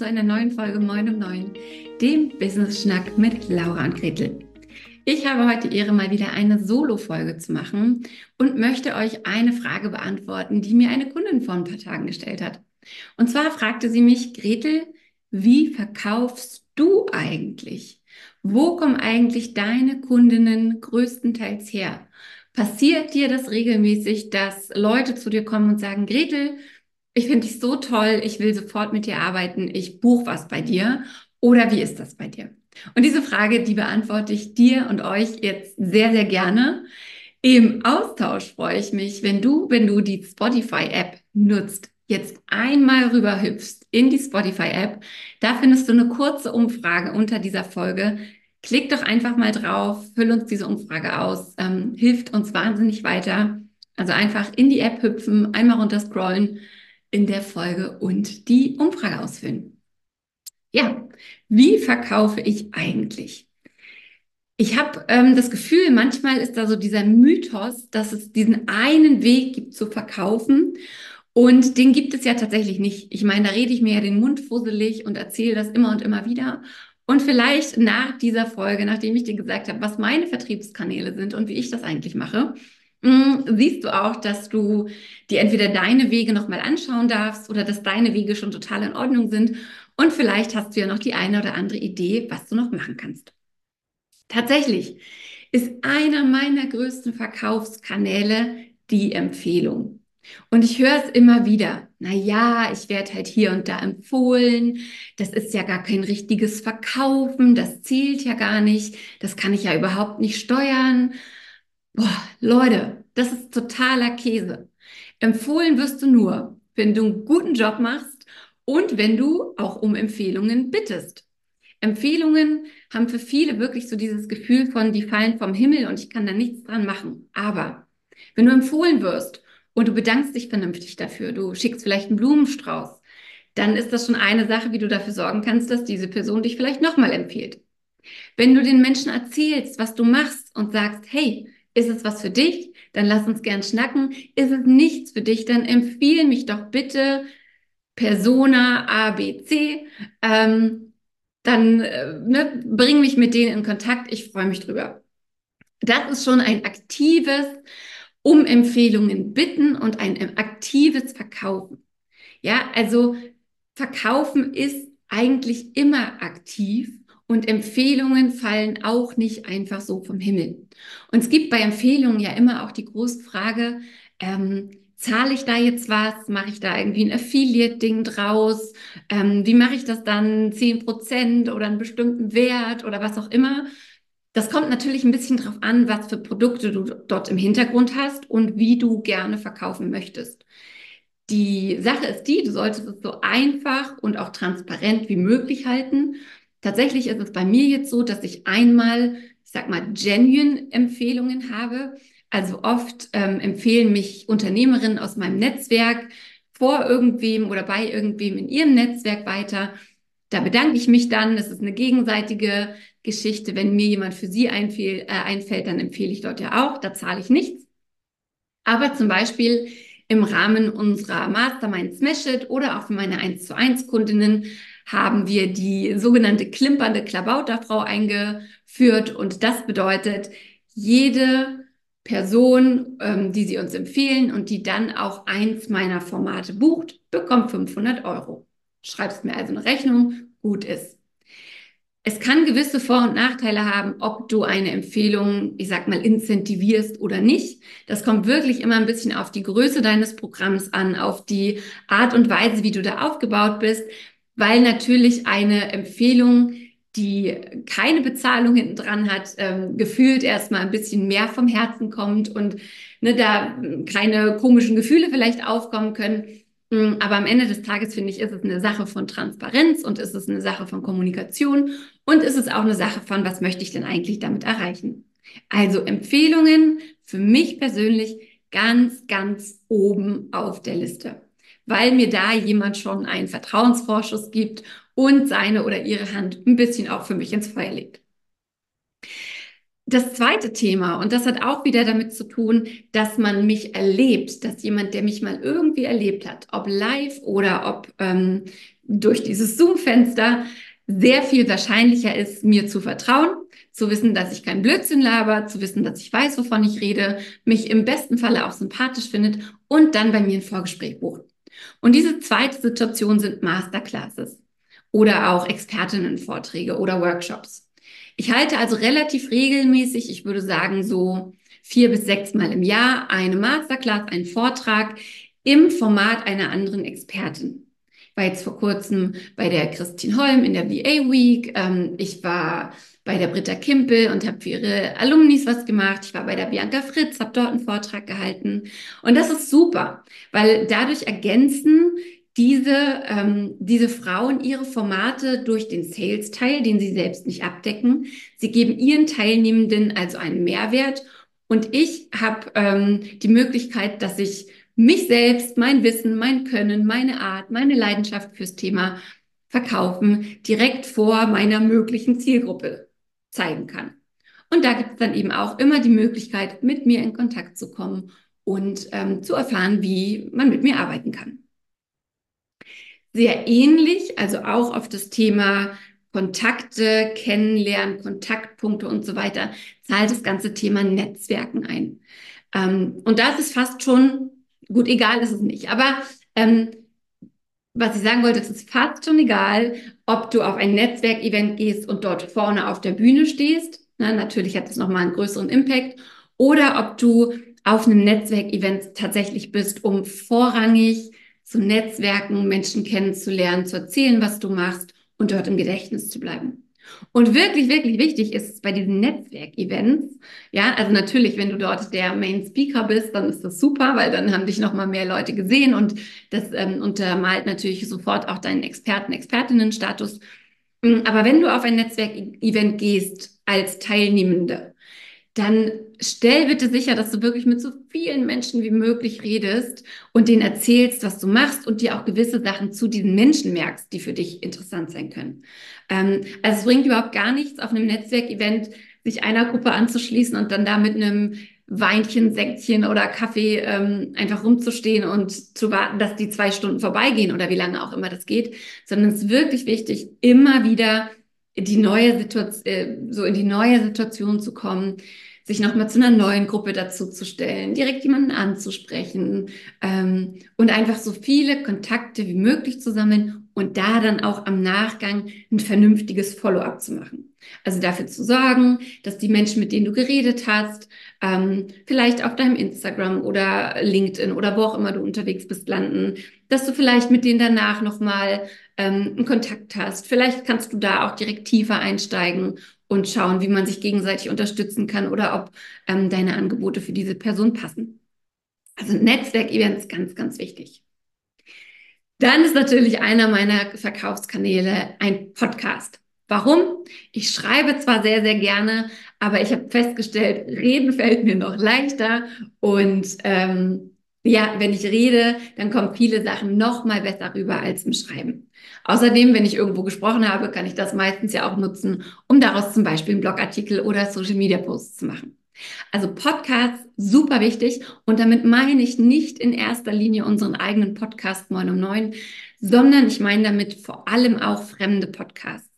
zu einer neuen Folge Moin um 9, dem Business Schnack mit Laura und Gretel. Ich habe heute die Ehre, mal wieder eine Solo-Folge zu machen und möchte euch eine Frage beantworten, die mir eine Kundin vor ein paar Tagen gestellt hat. Und zwar fragte sie mich, Gretel, wie verkaufst du eigentlich? Wo kommen eigentlich deine Kundinnen größtenteils her? Passiert dir das regelmäßig, dass Leute zu dir kommen und sagen, Gretel, ich finde dich so toll, ich will sofort mit dir arbeiten, ich buche was bei dir? Oder wie ist das bei dir? Und diese Frage, die beantworte ich dir und euch jetzt sehr, sehr gerne. Im Austausch freue ich mich, wenn du, wenn du die Spotify-App nutzt, jetzt einmal rüber hüpfst in die Spotify-App. Da findest du eine kurze Umfrage unter dieser Folge. Klick doch einfach mal drauf, füll uns diese Umfrage aus, ähm, hilft uns wahnsinnig weiter. Also einfach in die App hüpfen, einmal runter scrollen in der Folge und die Umfrage ausfüllen. Ja, wie verkaufe ich eigentlich? Ich habe ähm, das Gefühl, manchmal ist da so dieser Mythos, dass es diesen einen Weg gibt zu verkaufen. Und den gibt es ja tatsächlich nicht. Ich meine, da rede ich mir ja den Mund fusselig und erzähle das immer und immer wieder. Und vielleicht nach dieser Folge, nachdem ich dir gesagt habe, was meine Vertriebskanäle sind und wie ich das eigentlich mache, siehst du auch, dass du dir entweder deine Wege nochmal anschauen darfst oder dass deine Wege schon total in Ordnung sind. Und vielleicht hast du ja noch die eine oder andere Idee, was du noch machen kannst. Tatsächlich ist einer meiner größten Verkaufskanäle die Empfehlung. Und ich höre es immer wieder. Na ja, ich werde halt hier und da empfohlen. Das ist ja gar kein richtiges Verkaufen. Das zählt ja gar nicht. Das kann ich ja überhaupt nicht steuern. Boah, Leute, das ist totaler Käse. Empfohlen wirst du nur, wenn du einen guten Job machst und wenn du auch um Empfehlungen bittest. Empfehlungen haben für viele wirklich so dieses Gefühl von, die fallen vom Himmel und ich kann da nichts dran machen. Aber wenn du empfohlen wirst und du bedankst dich vernünftig dafür, du schickst vielleicht einen Blumenstrauß, dann ist das schon eine Sache, wie du dafür sorgen kannst, dass diese Person dich vielleicht nochmal empfiehlt. Wenn du den Menschen erzählst, was du machst und sagst, hey, ist es was für dich? Dann lass uns gern schnacken. Ist es nichts für dich? Dann empfehle mich doch bitte Persona A, B, C. Ähm, dann äh, ne, bring mich mit denen in Kontakt. Ich freue mich drüber. Das ist schon ein aktives um Empfehlungen bitten und ein aktives Verkaufen. Ja, also Verkaufen ist eigentlich immer aktiv und Empfehlungen fallen auch nicht einfach so vom Himmel. Und es gibt bei Empfehlungen ja immer auch die große Frage, ähm, zahle ich da jetzt was? Mache ich da irgendwie ein Affiliate-Ding draus? Ähm, wie mache ich das dann? 10% oder einen bestimmten Wert oder was auch immer? Das kommt natürlich ein bisschen drauf an, was für Produkte du dort im Hintergrund hast und wie du gerne verkaufen möchtest. Die Sache ist die, du solltest es so einfach und auch transparent wie möglich halten. Tatsächlich ist es bei mir jetzt so, dass ich einmal, ich sag mal, genuine Empfehlungen habe. Also oft ähm, empfehlen mich Unternehmerinnen aus meinem Netzwerk vor irgendwem oder bei irgendwem in ihrem Netzwerk weiter. Da bedanke ich mich dann. Das ist eine gegenseitige Geschichte. Wenn mir jemand für sie einfäll, äh, einfällt, dann empfehle ich dort ja auch. Da zahle ich nichts. Aber zum Beispiel im Rahmen unserer Mastermind Smash It oder auch für meine 1 zu 1 Kundinnen haben wir die sogenannte klimpernde Klabauterfrau eingeführt. Und das bedeutet, jede Person, ähm, die sie uns empfehlen und die dann auch eins meiner Formate bucht, bekommt 500 Euro. Schreibst mir also eine Rechnung, gut ist. Es kann gewisse Vor- und Nachteile haben, ob du eine Empfehlung, ich sag mal, incentivierst oder nicht. Das kommt wirklich immer ein bisschen auf die Größe deines Programms an, auf die Art und Weise, wie du da aufgebaut bist weil natürlich eine Empfehlung, die keine Bezahlung hinten dran hat, ähm, gefühlt erstmal ein bisschen mehr vom Herzen kommt und ne, da keine komischen Gefühle vielleicht aufkommen können. Mm, aber am Ende des Tages finde ich, ist es eine Sache von Transparenz und ist es eine Sache von Kommunikation und ist es auch eine Sache von, was möchte ich denn eigentlich damit erreichen? Also Empfehlungen für mich persönlich ganz, ganz oben auf der Liste weil mir da jemand schon einen Vertrauensvorschuss gibt und seine oder ihre Hand ein bisschen auch für mich ins Feuer legt. das zweite Thema, und das hat auch wieder damit zu tun, dass man mich erlebt, dass jemand, der mich mal irgendwie erlebt hat, ob live oder ob ähm, durch dieses Zoom-Fenster, sehr viel wahrscheinlicher ist, mir zu vertrauen, zu wissen, dass ich keinen Blödsinn laber, zu wissen, dass ich weiß, wovon ich rede, mich im besten Falle auch sympathisch findet und dann bei mir ein Vorgespräch bucht. Und diese zweite Situation sind Masterclasses oder auch Expertinnenvorträge oder Workshops. Ich halte also relativ regelmäßig, ich würde sagen so vier bis sechs Mal im Jahr, eine Masterclass, einen Vortrag im Format einer anderen Expertin. Ich war jetzt vor kurzem bei der Christine Holm in der VA Week. Ähm, ich war bei der Britta Kimpel und habe für ihre Alumnis was gemacht. Ich war bei der Bianca Fritz, habe dort einen Vortrag gehalten. Und das ist super, weil dadurch ergänzen diese, ähm, diese Frauen ihre Formate durch den Sales-Teil, den sie selbst nicht abdecken. Sie geben ihren Teilnehmenden also einen Mehrwert und ich habe ähm, die Möglichkeit, dass ich mich selbst, mein Wissen, mein Können, meine Art, meine Leidenschaft fürs Thema Verkaufen direkt vor meiner möglichen Zielgruppe zeigen kann. Und da gibt es dann eben auch immer die Möglichkeit, mit mir in Kontakt zu kommen und ähm, zu erfahren, wie man mit mir arbeiten kann sehr ähnlich, also auch auf das Thema Kontakte, Kennenlernen, Kontaktpunkte und so weiter, zahlt das ganze Thema Netzwerken ein. Ähm, und das ist fast schon, gut, egal ist es nicht, aber ähm, was ich sagen wollte, es ist fast schon egal, ob du auf ein Netzwerkevent gehst und dort vorne auf der Bühne stehst. Na, natürlich hat das nochmal einen größeren Impact. Oder ob du auf einem Netzwerkevent tatsächlich bist, um vorrangig zu netzwerken, Menschen kennenzulernen, zu erzählen, was du machst und dort im Gedächtnis zu bleiben. Und wirklich, wirklich wichtig ist es bei diesen Netzwerkevents, ja, also natürlich, wenn du dort der Main Speaker bist, dann ist das super, weil dann haben dich nochmal mehr Leute gesehen und das ähm, untermalt natürlich sofort auch deinen Experten, Expertinnenstatus. Aber wenn du auf ein Netzwerkevent gehst als Teilnehmende, dann stell bitte sicher, dass du wirklich mit so vielen Menschen wie möglich redest und denen erzählst, was du machst und dir auch gewisse Sachen zu diesen Menschen merkst, die für dich interessant sein können. Ähm, also es bringt überhaupt gar nichts, auf einem Netzwerkevent sich einer Gruppe anzuschließen und dann da mit einem Weinchen, Säckchen oder Kaffee ähm, einfach rumzustehen und zu warten, dass die zwei Stunden vorbeigehen oder wie lange auch immer das geht, sondern es ist wirklich wichtig, immer wieder die neue Situation, äh, so in die neue Situation zu kommen, sich nochmal zu einer neuen Gruppe dazu zu stellen, direkt jemanden anzusprechen ähm, und einfach so viele Kontakte wie möglich zu sammeln und da dann auch am Nachgang ein vernünftiges Follow-up zu machen. Also dafür zu sorgen, dass die Menschen, mit denen du geredet hast, ähm, vielleicht auf deinem Instagram oder LinkedIn oder wo auch immer du unterwegs bist, landen, dass du vielleicht mit denen danach nochmal ähm, einen Kontakt hast. Vielleicht kannst du da auch direkt tiefer einsteigen und schauen, wie man sich gegenseitig unterstützen kann oder ob ähm, deine Angebote für diese Person passen. Also Netzwerkevents ganz, ganz wichtig. Dann ist natürlich einer meiner Verkaufskanäle ein Podcast. Warum? Ich schreibe zwar sehr, sehr gerne, aber ich habe festgestellt, reden fällt mir noch leichter und ähm, ja, wenn ich rede, dann kommen viele Sachen noch mal besser rüber als im Schreiben. Außerdem, wenn ich irgendwo gesprochen habe, kann ich das meistens ja auch nutzen, um daraus zum Beispiel einen Blogartikel oder Social Media Posts zu machen. Also Podcasts, super wichtig. Und damit meine ich nicht in erster Linie unseren eigenen Podcast 9 um 9, sondern ich meine damit vor allem auch fremde Podcasts.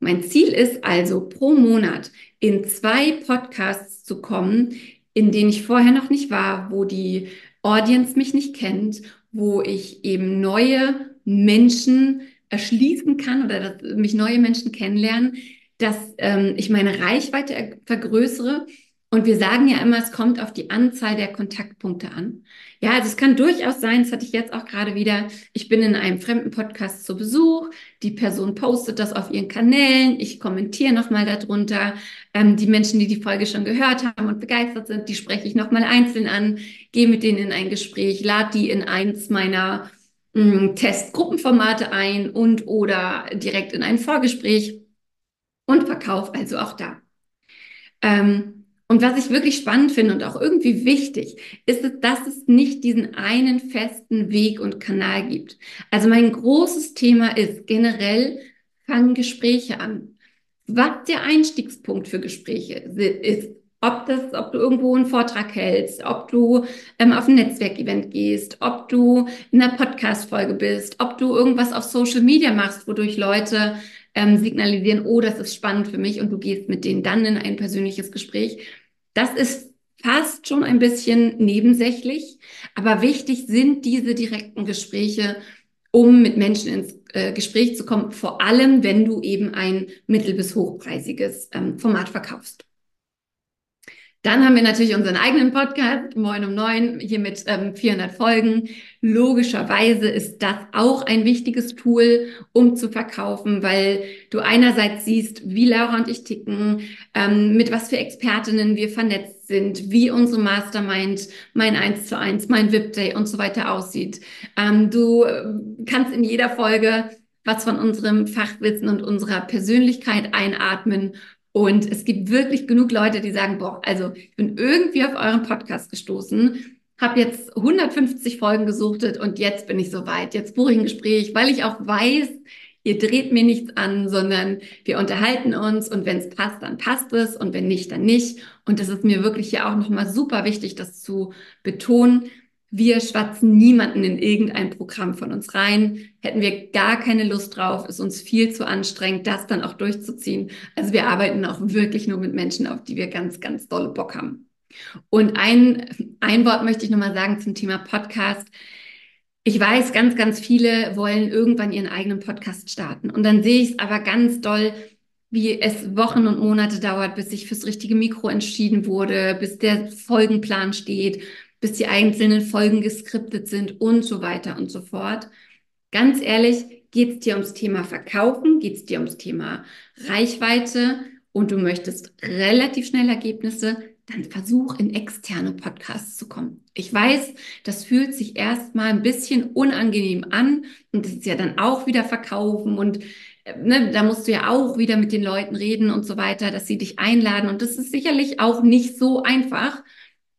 Mein Ziel ist also pro Monat in zwei Podcasts zu kommen, in denen ich vorher noch nicht war, wo die Audience mich nicht kennt, wo ich eben neue Menschen erschließen kann oder mich neue Menschen kennenlernen, dass ähm, ich meine Reichweite vergrößere. Und wir sagen ja immer, es kommt auf die Anzahl der Kontaktpunkte an. Ja, also es kann durchaus sein, das hatte ich jetzt auch gerade wieder, ich bin in einem fremden Podcast zu Besuch, die Person postet das auf ihren Kanälen, ich kommentiere nochmal darunter. Ähm, die Menschen, die die Folge schon gehört haben und begeistert sind, die spreche ich nochmal einzeln an, gehe mit denen in ein Gespräch, lade die in eins meiner Testgruppenformate ein und oder direkt in ein Vorgespräch und Verkauf also auch da. Ähm, und was ich wirklich spannend finde und auch irgendwie wichtig, ist, dass es nicht diesen einen festen Weg und Kanal gibt. Also mein großes Thema ist generell, fangen Gespräche an. was der Einstiegspunkt für Gespräche ist. Ob das, ob du irgendwo einen Vortrag hältst, ob du ähm, auf ein Netzwerkevent gehst, ob du in einer Podcast-Folge bist, ob du irgendwas auf Social Media machst, wodurch Leute ähm, signalisieren, oh, das ist spannend für mich und du gehst mit denen dann in ein persönliches Gespräch. Das ist fast schon ein bisschen nebensächlich, aber wichtig sind diese direkten Gespräche, um mit Menschen ins äh, Gespräch zu kommen, vor allem wenn du eben ein mittel- bis hochpreisiges ähm, Format verkaufst. Dann haben wir natürlich unseren eigenen Podcast, Moin um Neun, hier mit ähm, 400 Folgen. Logischerweise ist das auch ein wichtiges Tool, um zu verkaufen, weil du einerseits siehst, wie Laura und ich ticken, ähm, mit was für Expertinnen wir vernetzt sind, wie unsere Mastermind, mein 1 zu 1, mein VIP Day und so weiter aussieht. Ähm, du äh, kannst in jeder Folge was von unserem Fachwissen und unserer Persönlichkeit einatmen und es gibt wirklich genug Leute, die sagen, boah, also ich bin irgendwie auf euren Podcast gestoßen, habe jetzt 150 Folgen gesuchtet und jetzt bin ich soweit. Jetzt buche ich ein Gespräch, weil ich auch weiß, ihr dreht mir nichts an, sondern wir unterhalten uns und wenn es passt, dann passt es und wenn nicht, dann nicht. Und das ist mir wirklich hier auch nochmal super wichtig, das zu betonen, wir schwatzen niemanden in irgendein Programm von uns rein. Hätten wir gar keine Lust drauf, ist uns viel zu anstrengend, das dann auch durchzuziehen. Also wir arbeiten auch wirklich nur mit Menschen, auf die wir ganz, ganz dolle Bock haben. Und ein, ein Wort möchte ich nochmal sagen zum Thema Podcast. Ich weiß, ganz, ganz viele wollen irgendwann ihren eigenen Podcast starten. Und dann sehe ich es aber ganz doll, wie es Wochen und Monate dauert, bis sich fürs richtige Mikro entschieden wurde, bis der Folgenplan steht, bis die einzelnen Folgen geskriptet sind und so weiter und so fort. Ganz ehrlich, geht es dir ums Thema Verkaufen, geht es dir ums Thema Reichweite und du möchtest relativ schnell Ergebnisse, dann versuch in externe Podcasts zu kommen. Ich weiß, das fühlt sich erstmal ein bisschen unangenehm an und das ist ja dann auch wieder verkaufen und äh, ne, da musst du ja auch wieder mit den Leuten reden und so weiter, dass sie dich einladen und das ist sicherlich auch nicht so einfach.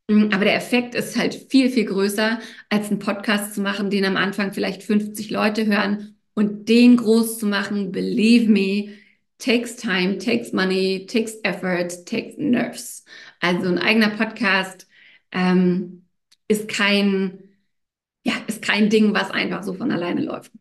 Mm, aber der Effekt ist halt viel, viel größer, als einen Podcast zu machen, den am Anfang vielleicht 50 Leute hören und den groß zu machen, believe me, takes time, takes money, takes effort, takes nerves. Also ein eigener Podcast ähm, ist kein, ja, ist kein Ding, was einfach so von alleine läuft.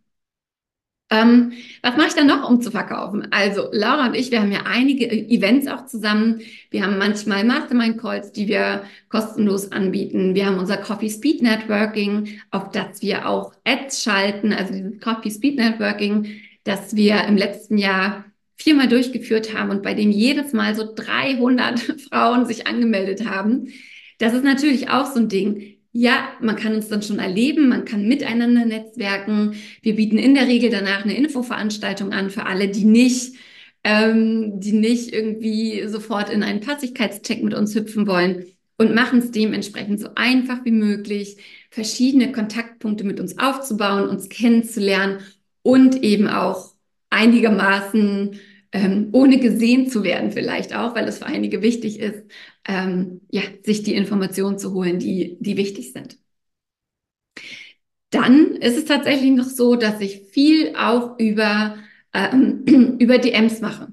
Ähm, was mache ich dann noch, um zu verkaufen? Also Laura und ich, wir haben ja einige Events auch zusammen. Wir haben manchmal Mastermind-Calls, die wir kostenlos anbieten. Wir haben unser Coffee Speed Networking, auf das wir auch Ads schalten, also dieses Coffee Speed Networking, das wir im letzten Jahr viermal durchgeführt haben und bei dem jedes Mal so 300 Frauen sich angemeldet haben. Das ist natürlich auch so ein Ding ja, man kann uns dann schon erleben, man kann miteinander netzwerken. Wir bieten in der Regel danach eine Infoveranstaltung an für alle, die nicht, ähm, die nicht irgendwie sofort in einen Passigkeitscheck mit uns hüpfen wollen und machen es dementsprechend so einfach wie möglich, verschiedene Kontaktpunkte mit uns aufzubauen, uns kennenzulernen und eben auch einigermaßen ähm, ohne gesehen zu werden vielleicht auch, weil es für einige wichtig ist, ähm, ja, sich die Informationen zu holen, die, die wichtig sind. Dann ist es tatsächlich noch so, dass ich viel auch über, ähm, über DMs mache.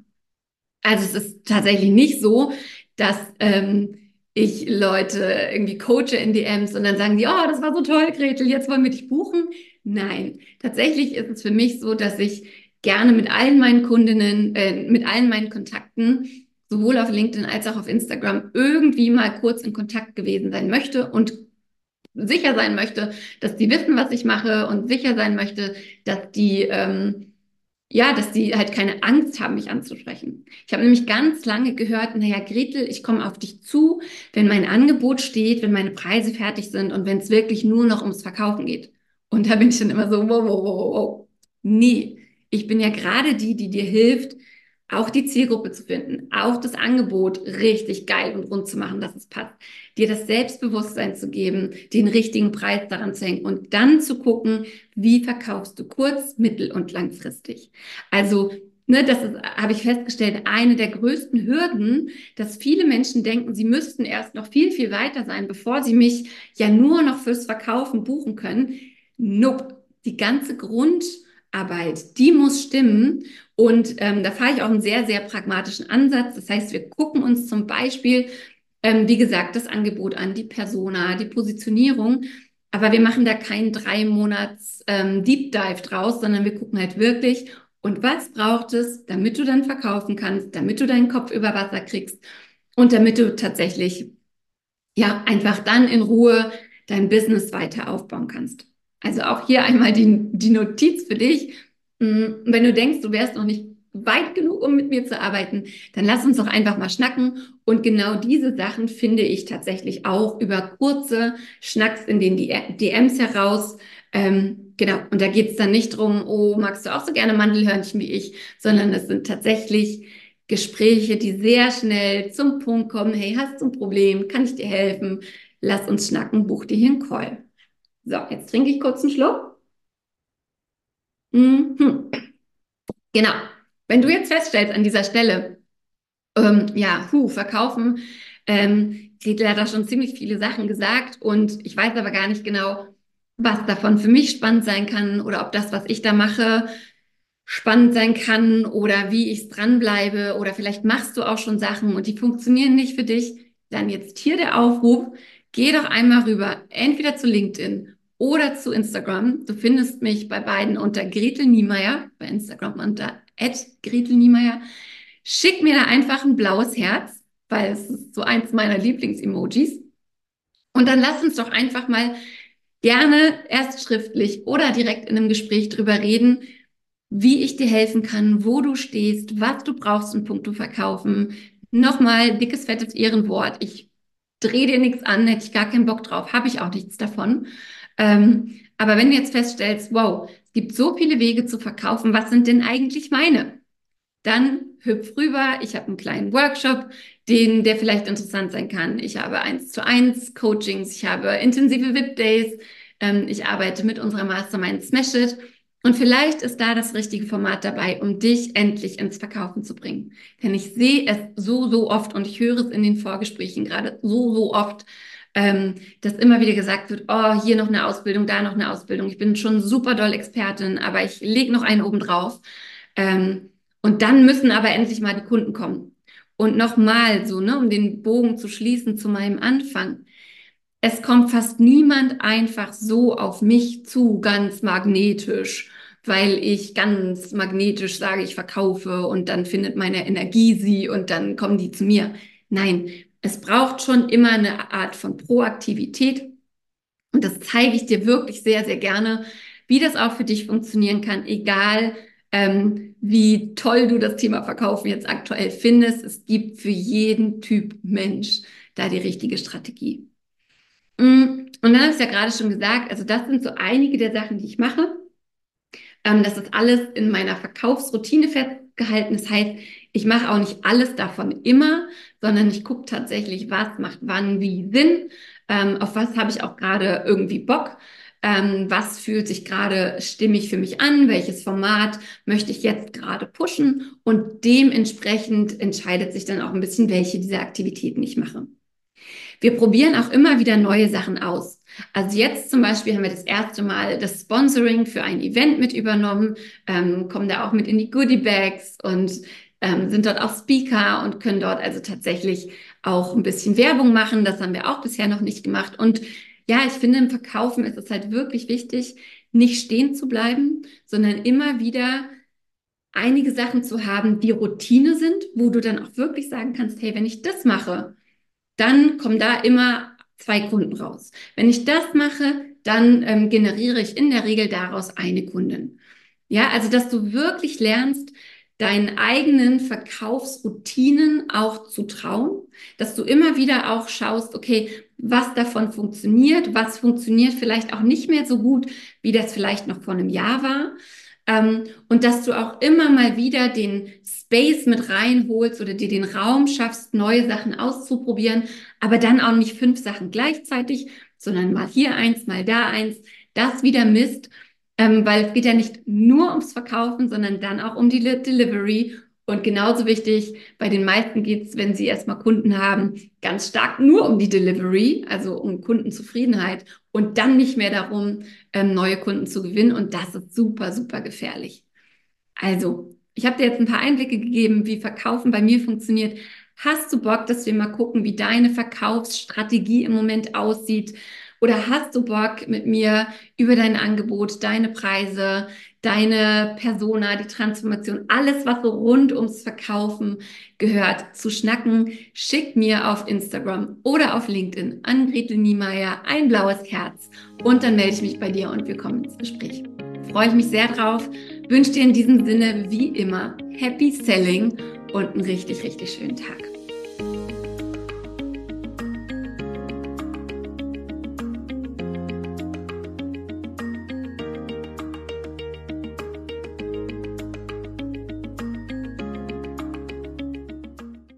Also es ist tatsächlich nicht so, dass ähm, ich Leute irgendwie coache in DMs und dann sagen die, oh, das war so toll, Gretel, jetzt wollen wir dich buchen. Nein, tatsächlich ist es für mich so, dass ich gerne mit allen meinen Kundinnen, äh, mit allen meinen Kontakten, sowohl auf LinkedIn als auch auf Instagram, irgendwie mal kurz in Kontakt gewesen sein möchte und sicher sein möchte, dass die wissen, was ich mache und sicher sein möchte, dass die ähm, ja, dass die halt keine Angst haben, mich anzusprechen. Ich habe nämlich ganz lange gehört, naja, Gretel, ich komme auf dich zu, wenn mein Angebot steht, wenn meine Preise fertig sind und wenn es wirklich nur noch ums Verkaufen geht. Und da bin ich dann immer so, wow, wow, wow, wow. Nee, ich bin ja gerade die, die dir hilft, auch die Zielgruppe zu finden, auch das Angebot richtig geil und rund zu machen, dass es passt, dir das Selbstbewusstsein zu geben, den richtigen Preis daran zu hängen und dann zu gucken, wie verkaufst du kurz-, mittel- und langfristig. Also Ne, das habe ich festgestellt, eine der größten Hürden, dass viele Menschen denken, sie müssten erst noch viel, viel weiter sein, bevor sie mich ja nur noch fürs Verkaufen buchen können. Nope. Die ganze Grund, Arbeit, die muss stimmen. Und ähm, da fahre ich auch einen sehr, sehr pragmatischen Ansatz. Das heißt, wir gucken uns zum Beispiel, ähm, wie gesagt, das Angebot an, die Persona, die Positionierung. Aber wir machen da keinen drei Monats ähm, Deep Dive draus, sondern wir gucken halt wirklich, und was braucht es, damit du dann verkaufen kannst, damit du deinen Kopf über Wasser kriegst und damit du tatsächlich ja einfach dann in Ruhe dein Business weiter aufbauen kannst. Also auch hier einmal die, die Notiz für dich. Hm, wenn du denkst, du wärst noch nicht weit genug, um mit mir zu arbeiten, dann lass uns doch einfach mal schnacken. Und genau diese Sachen finde ich tatsächlich auch über kurze Schnacks in den DMs heraus. Ähm, genau, und da geht es dann nicht drum, oh, magst du auch so gerne Mandelhörnchen wie ich, sondern es sind tatsächlich Gespräche, die sehr schnell zum Punkt kommen. Hey, hast du ein Problem? Kann ich dir helfen? Lass uns schnacken, buch dir hier einen Call. So, jetzt trinke ich kurz einen Schluck. Mhm. Genau. Wenn du jetzt feststellst an dieser Stelle, ähm, ja, hu, verkaufen, ähm, Gretel hat da schon ziemlich viele Sachen gesagt und ich weiß aber gar nicht genau, was davon für mich spannend sein kann oder ob das, was ich da mache, spannend sein kann oder wie ich dranbleibe oder vielleicht machst du auch schon Sachen und die funktionieren nicht für dich, dann jetzt hier der Aufruf, geh doch einmal rüber, entweder zu LinkedIn oder zu Instagram. Du findest mich bei beiden unter Gretel Niemeyer, bei Instagram unter Gretel Niemeyer. Schick mir da einfach ein blaues Herz, weil es ist so eins meiner Lieblings-Emojis. Und dann lass uns doch einfach mal gerne erst schriftlich oder direkt in einem Gespräch drüber reden, wie ich dir helfen kann, wo du stehst, was du brauchst in puncto verkaufen. Nochmal dickes, fettes Ehrenwort. Ich drehe dir nichts an, hätte ich gar keinen Bock drauf, habe ich auch nichts davon. Ähm, aber wenn du jetzt feststellst, wow, es gibt so viele Wege zu verkaufen, was sind denn eigentlich meine? Dann hüpf rüber. Ich habe einen kleinen Workshop, den, der vielleicht interessant sein kann. Ich habe eins zu eins Coachings, ich habe intensive VIP Days, ähm, ich arbeite mit unserer Mastermind Smash It. Und vielleicht ist da das richtige Format dabei, um dich endlich ins Verkaufen zu bringen. Denn ich sehe es so, so oft und ich höre es in den Vorgesprächen gerade so, so oft, ähm, dass immer wieder gesagt wird, oh, hier noch eine Ausbildung, da noch eine Ausbildung. Ich bin schon super doll Expertin, aber ich lege noch einen oben drauf. Ähm, und dann müssen aber endlich mal die Kunden kommen. Und nochmal so, ne, um den Bogen zu schließen zu meinem Anfang. Es kommt fast niemand einfach so auf mich zu, ganz magnetisch, weil ich ganz magnetisch sage, ich verkaufe und dann findet meine Energie sie und dann kommen die zu mir. Nein, es braucht schon immer eine Art von Proaktivität. Und das zeige ich dir wirklich sehr, sehr gerne, wie das auch für dich funktionieren kann, egal ähm, wie toll du das Thema Verkaufen jetzt aktuell findest. Es gibt für jeden Typ Mensch da die richtige Strategie. Mm, und dann habe ich ja gerade schon gesagt, also das sind so einige der Sachen, die ich mache. Ähm, das ist alles in meiner Verkaufsroutine festgehalten. Das heißt, ich mache auch nicht alles davon immer, sondern ich gucke tatsächlich, was macht wann wie Sinn, ähm, auf was habe ich auch gerade irgendwie Bock, ähm, was fühlt sich gerade stimmig für mich an, welches Format möchte ich jetzt gerade pushen und dementsprechend entscheidet sich dann auch ein bisschen, welche dieser Aktivitäten ich mache. Wir probieren auch immer wieder neue Sachen aus. Also jetzt zum Beispiel haben wir das erste Mal das Sponsoring für ein Event mit übernommen, ähm, kommen da auch mit in die Goodie Bags und ähm, sind dort auch Speaker und können dort also tatsächlich auch ein bisschen Werbung machen. Das haben wir auch bisher noch nicht gemacht. Und ja, ich finde, im Verkaufen ist es halt wirklich wichtig, nicht stehen zu bleiben, sondern immer wieder einige Sachen zu haben, die Routine sind, wo du dann auch wirklich sagen kannst, hey, wenn ich das mache, dann kommen da immer zwei Kunden raus. Wenn ich das mache, dann ähm, generiere ich in der Regel daraus eine Kundin. Ja, also dass du wirklich lernst, deinen eigenen Verkaufsroutinen auch zu trauen, dass du immer wieder auch schaust, okay, was davon funktioniert, was funktioniert vielleicht auch nicht mehr so gut, wie das vielleicht noch vor einem Jahr war. Ähm, und dass du auch immer mal wieder den Space mit reinholst oder dir den Raum schaffst, neue Sachen auszuprobieren, aber dann auch nicht fünf Sachen gleichzeitig, sondern mal hier eins, mal da eins, das wieder misst ähm, weil es geht ja nicht nur ums Verkaufen, sondern dann auch um die Delivery Und genauso wichtig, bei den meisten geht es, wenn sie erstmal Kunden haben, ganz stark nur um die Delivery, also um Kundenzufriedenheit und dann nicht mehr darum, ähm, neue Kunden zu gewinnen. Und das ist super, super gefährlich. Also, ich habe dir jetzt ein paar Einblicke gegeben, wie Verkaufen bei mir funktioniert. Hast du Bock, dass wir mal gucken, wie deine Verkaufsstrategie im Moment aussieht? Oder hast du Bock, mit mir über dein Angebot, deine Preise, deine Persona, die Transformation, alles, was so rund ums Verkaufen gehört, zu schnacken? Schick mir auf Instagram oder auf LinkedIn an Gretel Niemeyer ein blaues Herz und dann melde ich mich bei dir und wir kommen ins Gespräch. Freue ich mich sehr drauf. Wünsche dir in diesem Sinne wie immer Happy Selling und einen richtig, richtig schönen Tag.